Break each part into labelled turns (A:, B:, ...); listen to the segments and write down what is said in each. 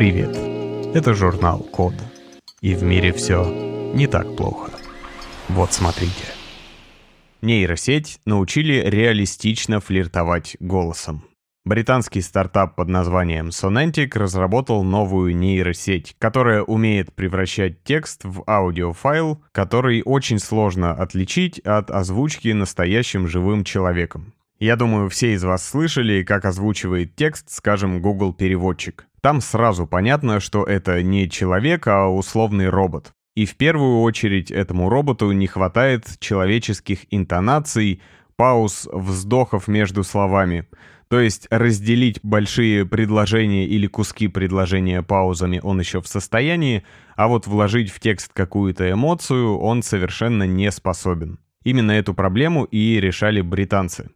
A: Привет! Это журнал Код. И в мире все не так плохо. Вот смотрите. Нейросеть научили реалистично флиртовать голосом. Британский стартап под названием Sonantic разработал новую нейросеть, которая умеет превращать текст в аудиофайл, который очень сложно отличить от озвучки настоящим живым человеком. Я думаю, все из вас слышали, как озвучивает текст, скажем, Google переводчик. Там сразу понятно, что это не человек, а условный робот. И в первую очередь этому роботу не хватает человеческих интонаций, пауз, вздохов между словами. То есть разделить большие предложения или куски предложения паузами он еще в состоянии, а вот вложить в текст какую-то эмоцию он совершенно не способен. Именно эту проблему и решали британцы.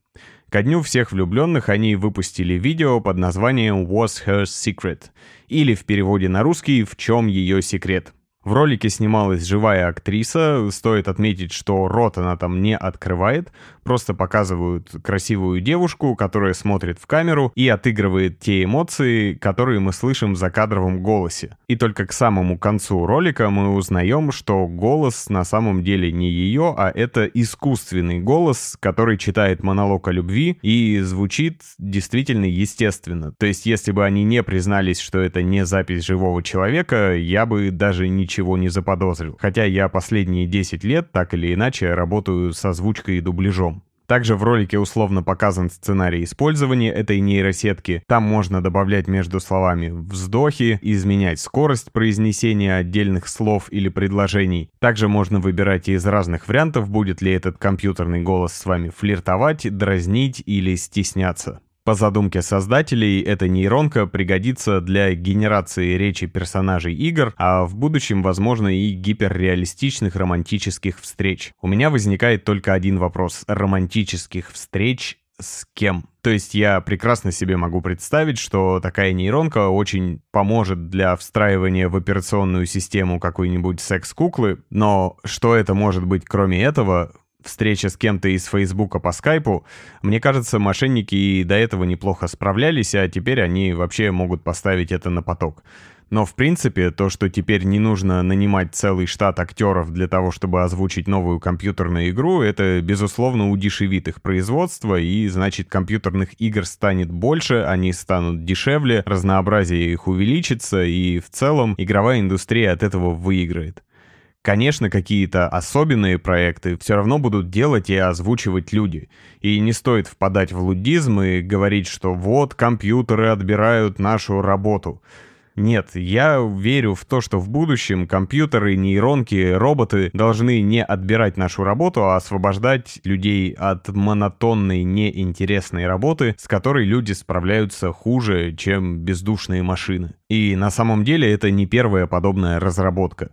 A: Ко дню всех влюбленных они выпустили видео под названием «Was Her Secret» или в переводе на русский «В чем ее секрет?». В ролике снималась живая актриса, стоит отметить, что рот она там не открывает, просто показывают красивую девушку, которая смотрит в камеру и отыгрывает те эмоции, которые мы слышим в закадровом голосе. И только к самому концу ролика мы узнаем, что голос на самом деле не ее, а это искусственный голос, который читает монолог о любви и звучит действительно естественно. То есть если бы они не признались, что это не запись живого человека, я бы даже ничего ничего не заподозрил, хотя я последние 10 лет так или иначе работаю с озвучкой и дубляжом. Также в ролике условно показан сценарий использования этой нейросетки. Там можно добавлять между словами вздохи, изменять скорость произнесения отдельных слов или предложений. Также можно выбирать из разных вариантов, будет ли этот компьютерный голос с вами флиртовать, дразнить или стесняться. По задумке создателей, эта нейронка пригодится для генерации речи персонажей игр, а в будущем, возможно, и гиперреалистичных романтических встреч. У меня возникает только один вопрос. Романтических встреч с кем? То есть я прекрасно себе могу представить, что такая нейронка очень поможет для встраивания в операционную систему какой-нибудь секс-куклы, но что это может быть кроме этого, встреча с кем-то из Фейсбука по скайпу, мне кажется, мошенники и до этого неплохо справлялись, а теперь они вообще могут поставить это на поток. Но в принципе, то, что теперь не нужно нанимать целый штат актеров для того, чтобы озвучить новую компьютерную игру, это, безусловно, удешевит их производство, и, значит, компьютерных игр станет больше, они станут дешевле, разнообразие их увеличится, и в целом игровая индустрия от этого выиграет. Конечно, какие-то особенные проекты все равно будут делать и озвучивать люди. И не стоит впадать в лудизм и говорить, что вот компьютеры отбирают нашу работу. Нет, я верю в то, что в будущем компьютеры, нейронки, роботы должны не отбирать нашу работу, а освобождать людей от монотонной, неинтересной работы, с которой люди справляются хуже, чем бездушные машины. И на самом деле это не первая подобная разработка.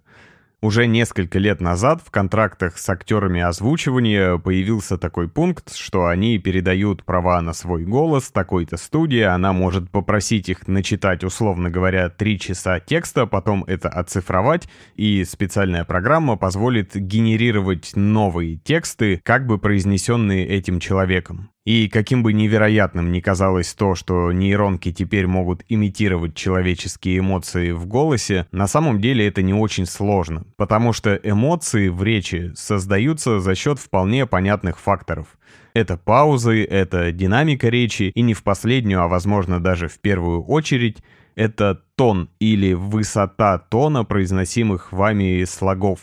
A: Уже несколько лет назад в контрактах с актерами озвучивания появился такой пункт, что они передают права на свой голос такой-то студии, она может попросить их начитать, условно говоря, 3 часа текста, потом это оцифровать, и специальная программа позволит генерировать новые тексты, как бы произнесенные этим человеком. И каким бы невероятным ни казалось то, что нейронки теперь могут имитировать человеческие эмоции в голосе, на самом деле это не очень сложно, потому что эмоции в речи создаются за счет вполне понятных факторов. Это паузы, это динамика речи, и не в последнюю, а возможно даже в первую очередь, это тон или высота тона произносимых вами слогов,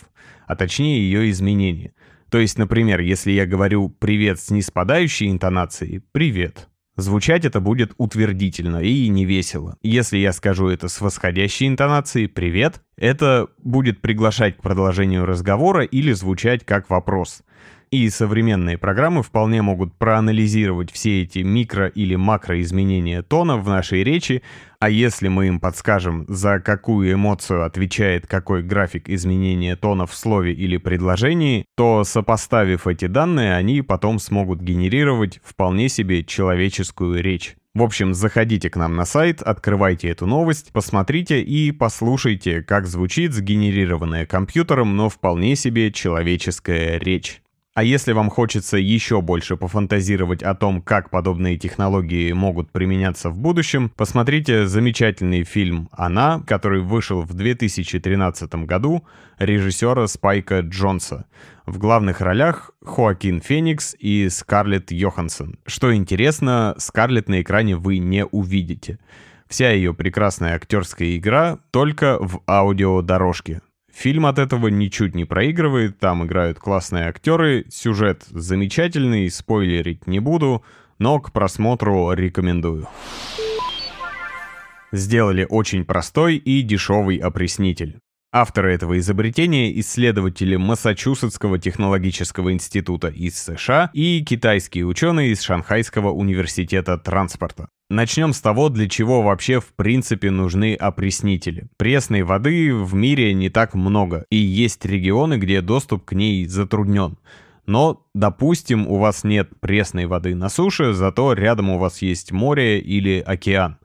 A: а точнее ее изменение. То есть, например, если я говорю «привет» с неспадающей интонацией «привет», звучать это будет утвердительно и невесело. Если я скажу это с восходящей интонацией «привет», это будет приглашать к продолжению разговора или звучать как вопрос. И современные программы вполне могут проанализировать все эти микро- или макроизменения тона в нашей речи, а если мы им подскажем, за какую эмоцию отвечает какой график изменения тона в слове или предложении, то, сопоставив эти данные, они потом смогут генерировать вполне себе человеческую речь. В общем, заходите к нам на сайт, открывайте эту новость, посмотрите и послушайте, как звучит сгенерированная компьютером, но вполне себе человеческая речь. А если вам хочется еще больше пофантазировать о том, как подобные технологии могут применяться в будущем, посмотрите замечательный фильм «Она», который вышел в 2013 году режиссера Спайка Джонса. В главных ролях Хоакин Феникс и Скарлетт Йоханссон. Что интересно, Скарлетт на экране вы не увидите. Вся ее прекрасная актерская игра только в аудиодорожке. Фильм от этого ничуть не проигрывает, там играют классные актеры, сюжет замечательный, спойлерить не буду, но к просмотру рекомендую. Сделали очень простой и дешевый опреснитель. Авторы этого изобретения — исследователи Массачусетского технологического института из США и китайские ученые из Шанхайского университета транспорта. Начнем с того, для чего вообще в принципе нужны опреснители. Пресной воды в мире не так много, и есть регионы, где доступ к ней затруднен. Но, допустим, у вас нет пресной воды на суше, зато рядом у вас есть море или океан.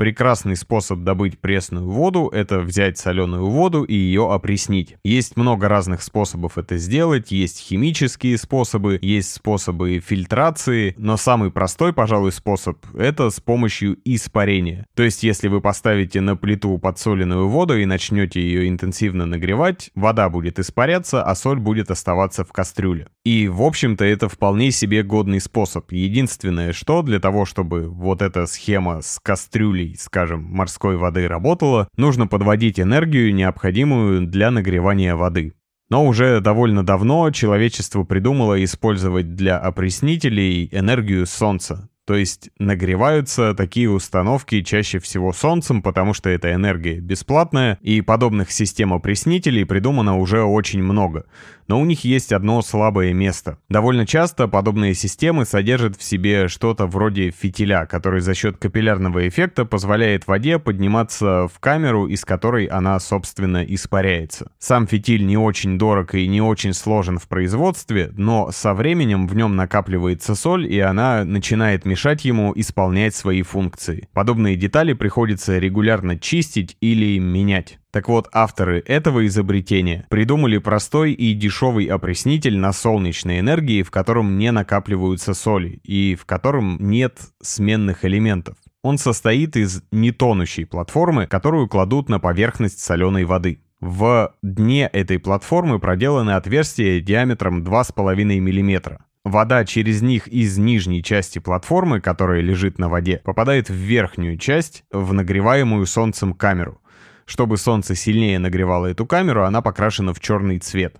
A: Прекрасный способ добыть пресную воду – это взять соленую воду и ее опреснить. Есть много разных способов это сделать, есть химические способы, есть способы фильтрации, но самый простой, пожалуй, способ – это с помощью испарения. То есть, если вы поставите на плиту подсоленную воду и начнете ее интенсивно нагревать, вода будет испаряться, а соль будет оставаться в кастрюле. И, в общем-то, это вполне себе годный способ. Единственное, что для того, чтобы вот эта схема с кастрюлей скажем, морской воды работала, нужно подводить энергию, необходимую для нагревания воды. Но уже довольно давно человечество придумало использовать для опреснителей энергию Солнца. То есть нагреваются такие установки чаще всего солнцем, потому что эта энергия бесплатная, и подобных систем опреснителей придумано уже очень много. Но у них есть одно слабое место. Довольно часто подобные системы содержат в себе что-то вроде фитиля, который за счет капиллярного эффекта позволяет воде подниматься в камеру, из которой она, собственно, испаряется. Сам фитиль не очень дорог и не очень сложен в производстве, но со временем в нем накапливается соль, и она начинает мешать ему исполнять свои функции. Подобные детали приходится регулярно чистить или менять. Так вот, авторы этого изобретения придумали простой и дешевый опреснитель на солнечной энергии, в котором не накапливаются соли и в котором нет сменных элементов. Он состоит из нетонущей платформы, которую кладут на поверхность соленой воды. В дне этой платформы проделаны отверстия диаметром 2,5 мм. Вода через них из нижней части платформы, которая лежит на воде, попадает в верхнюю часть, в нагреваемую солнцем камеру. Чтобы солнце сильнее нагревало эту камеру, она покрашена в черный цвет.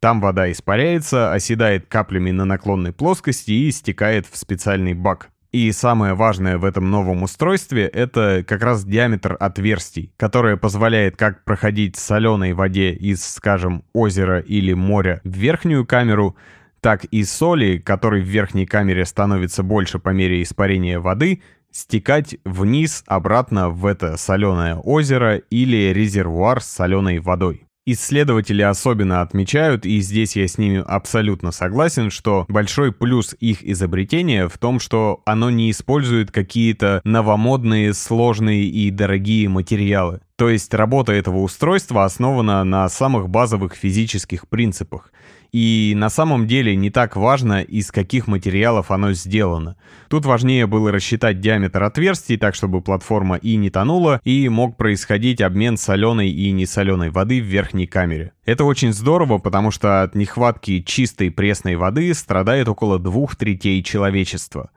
A: Там вода испаряется, оседает каплями на наклонной плоскости и стекает в специальный бак. И самое важное в этом новом устройстве — это как раз диаметр отверстий, которое позволяет как проходить соленой воде из, скажем, озера или моря в верхнюю камеру, так и соли, которой в верхней камере становится больше по мере испарения воды, стекать вниз обратно в это соленое озеро или резервуар с соленой водой. Исследователи особенно отмечают, и здесь я с ними абсолютно согласен, что большой плюс их изобретения в том, что оно не использует какие-то новомодные, сложные и дорогие материалы. То есть работа этого устройства основана на самых базовых физических принципах. И на самом деле не так важно, из каких материалов оно сделано. Тут важнее было рассчитать диаметр отверстий, так чтобы платформа и не тонула, и мог происходить обмен соленой и несоленой воды в верхней камере. Это очень здорово, потому что от нехватки чистой пресной воды страдает около двух третей человечества.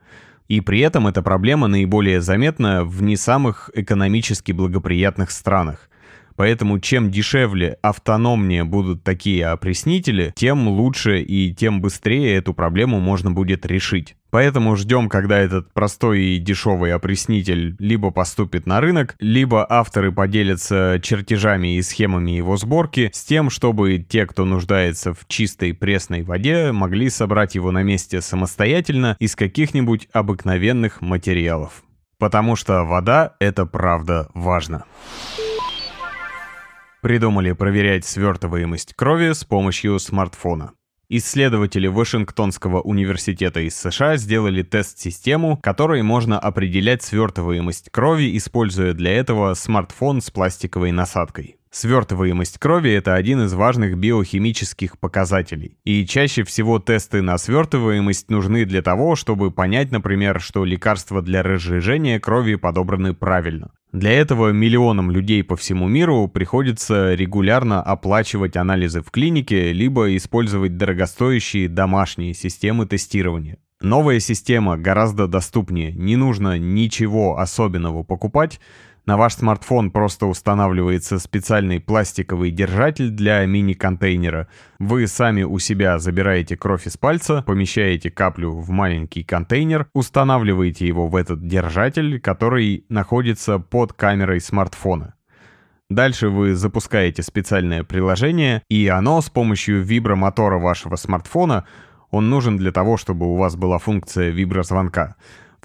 A: И при этом эта проблема наиболее заметна в не самых экономически благоприятных странах. Поэтому чем дешевле, автономнее будут такие опреснители, тем лучше и тем быстрее эту проблему можно будет решить. Поэтому ждем, когда этот простой и дешевый опреснитель либо поступит на рынок, либо авторы поделятся чертежами и схемами его сборки с тем, чтобы те, кто нуждается в чистой пресной воде, могли собрать его на месте самостоятельно из каких-нибудь обыкновенных материалов. Потому что вода — это правда важно. Придумали проверять свертываемость крови с помощью смартфона. Исследователи Вашингтонского университета из США сделали тест-систему, которой можно определять свертываемость крови, используя для этого смартфон с пластиковой насадкой. Свертываемость крови – это один из важных биохимических показателей. И чаще всего тесты на свертываемость нужны для того, чтобы понять, например, что лекарства для разжижения крови подобраны правильно. Для этого миллионам людей по всему миру приходится регулярно оплачивать анализы в клинике, либо использовать дорогостоящие домашние системы тестирования. Новая система гораздо доступнее, не нужно ничего особенного покупать, на ваш смартфон просто устанавливается специальный пластиковый держатель для мини-контейнера. Вы сами у себя забираете кровь из пальца, помещаете каплю в маленький контейнер, устанавливаете его в этот держатель, который находится под камерой смартфона. Дальше вы запускаете специальное приложение, и оно с помощью вибромотора вашего смартфона, он нужен для того, чтобы у вас была функция виброзвонка,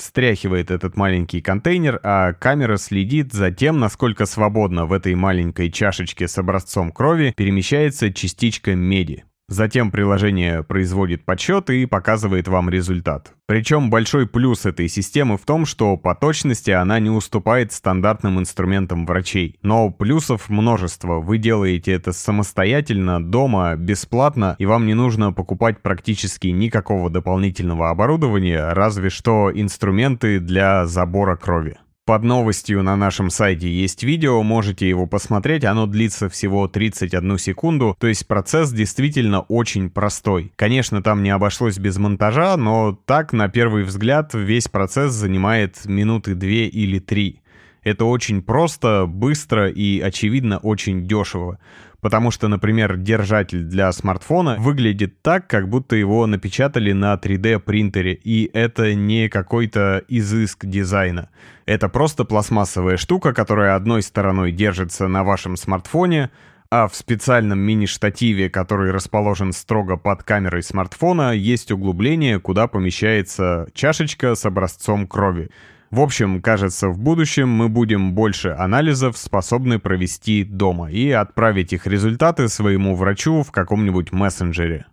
A: встряхивает этот маленький контейнер, а камера следит за тем, насколько свободно в этой маленькой чашечке с образцом крови перемещается частичка меди. Затем приложение производит подсчет и показывает вам результат. Причем большой плюс этой системы в том, что по точности она не уступает стандартным инструментам врачей. Но плюсов множество. Вы делаете это самостоятельно, дома, бесплатно, и вам не нужно покупать практически никакого дополнительного оборудования, разве что инструменты для забора крови. Под новостью на нашем сайте есть видео, можете его посмотреть, оно длится всего 31 секунду, то есть процесс действительно очень простой. Конечно, там не обошлось без монтажа, но так, на первый взгляд, весь процесс занимает минуты 2 или 3. Это очень просто, быстро и, очевидно, очень дешево. Потому что, например, держатель для смартфона выглядит так, как будто его напечатали на 3D принтере, и это не какой-то изыск дизайна. Это просто пластмассовая штука, которая одной стороной держится на вашем смартфоне, а в специальном мини-штативе, который расположен строго под камерой смартфона, есть углубление, куда помещается чашечка с образцом крови. В общем, кажется, в будущем мы будем больше анализов способны провести дома и отправить их результаты своему врачу в каком-нибудь мессенджере.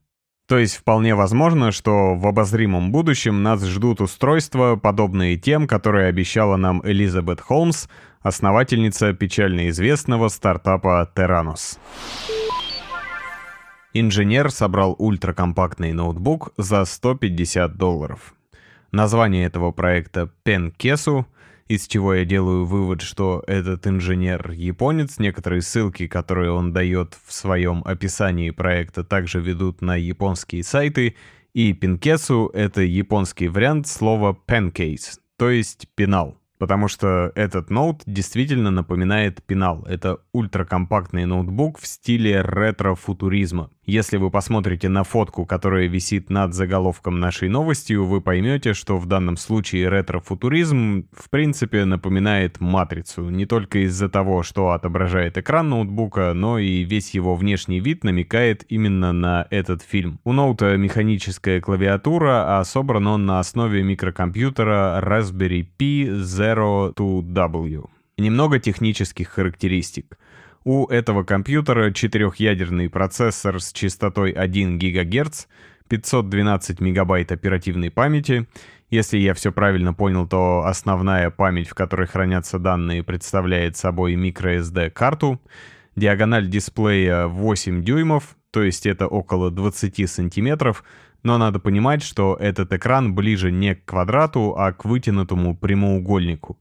A: То есть вполне возможно, что в обозримом будущем нас ждут устройства, подобные тем, которые обещала нам Элизабет Холмс, основательница печально известного стартапа Terranos. Инженер собрал ультракомпактный ноутбук за 150 долларов. Название этого проекта Пенкесу, из чего я делаю вывод, что этот инженер японец. Некоторые ссылки, которые он дает в своем описании проекта, также ведут на японские сайты. И Пенкесу — это японский вариант слова pancase, то есть пенал. Потому что этот ноут действительно напоминает пенал. Это ультракомпактный ноутбук в стиле ретро-футуризма. Если вы посмотрите на фотку, которая висит над заголовком нашей новости, вы поймете, что в данном случае ретро-футуризм в принципе напоминает матрицу. Не только из-за того, что отображает экран ноутбука, но и весь его внешний вид намекает именно на этот фильм. У ноута механическая клавиатура, а собран он на основе микрокомпьютера Raspberry Pi Zero 2W. Немного технических характеристик. У этого компьютера четырехъядерный процессор с частотой 1 ГГц, 512 МБ оперативной памяти. Если я все правильно понял, то основная память, в которой хранятся данные, представляет собой microSD-карту. Диагональ дисплея 8 дюймов, то есть это около 20 сантиметров, но надо понимать, что этот экран ближе не к квадрату, а к вытянутому прямоугольнику.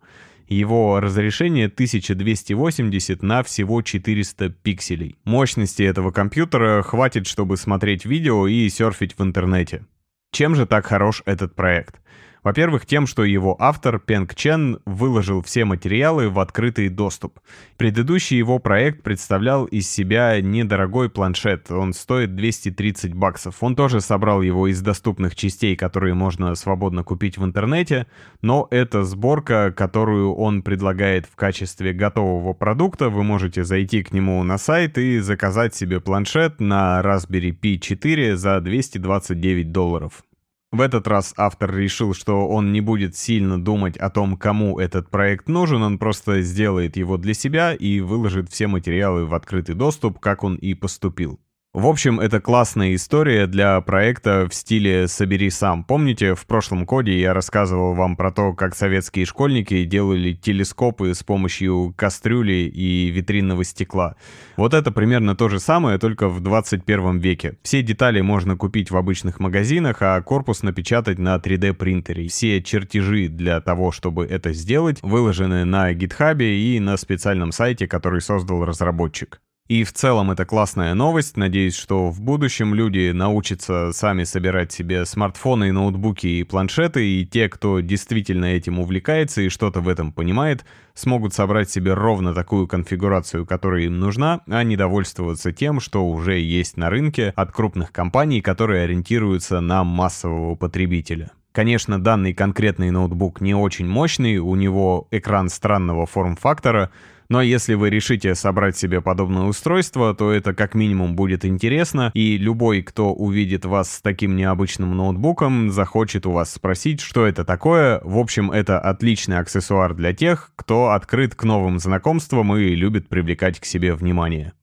A: Его разрешение 1280 на всего 400 пикселей. Мощности этого компьютера хватит, чтобы смотреть видео и серфить в интернете. Чем же так хорош этот проект? Во-первых, тем, что его автор Пенг Чен выложил все материалы в открытый доступ. Предыдущий его проект представлял из себя недорогой планшет, он стоит 230 баксов. Он тоже собрал его из доступных частей, которые можно свободно купить в интернете, но это сборка, которую он предлагает в качестве готового продукта. Вы можете зайти к нему на сайт и заказать себе планшет на Raspberry Pi 4 за 229 долларов. В этот раз автор решил, что он не будет сильно думать о том, кому этот проект нужен, он просто сделает его для себя и выложит все материалы в открытый доступ, как он и поступил. В общем, это классная история для проекта в стиле «собери сам». Помните, в прошлом коде я рассказывал вам про то, как советские школьники делали телескопы с помощью кастрюли и витринного стекла. Вот это примерно то же самое, только в 21 веке. Все детали можно купить в обычных магазинах, а корпус напечатать на 3D принтере. Все чертежи для того, чтобы это сделать, выложены на GitHub и на специальном сайте, который создал разработчик. И в целом это классная новость. Надеюсь, что в будущем люди научатся сами собирать себе смартфоны, ноутбуки и планшеты, и те, кто действительно этим увлекается и что-то в этом понимает, смогут собрать себе ровно такую конфигурацию, которая им нужна, а не довольствоваться тем, что уже есть на рынке от крупных компаний, которые ориентируются на массового потребителя. Конечно, данный конкретный ноутбук не очень мощный, у него экран странного форм-фактора, но если вы решите собрать себе подобное устройство, то это как минимум будет интересно, и любой, кто увидит вас с таким необычным ноутбуком, захочет у вас спросить, что это такое. В общем, это отличный аксессуар для тех, кто открыт к новым знакомствам и любит привлекать к себе внимание.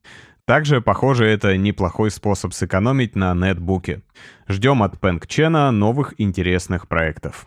A: Также, похоже, это неплохой способ сэкономить на нетбуке. Ждем от Пэнк новых интересных проектов.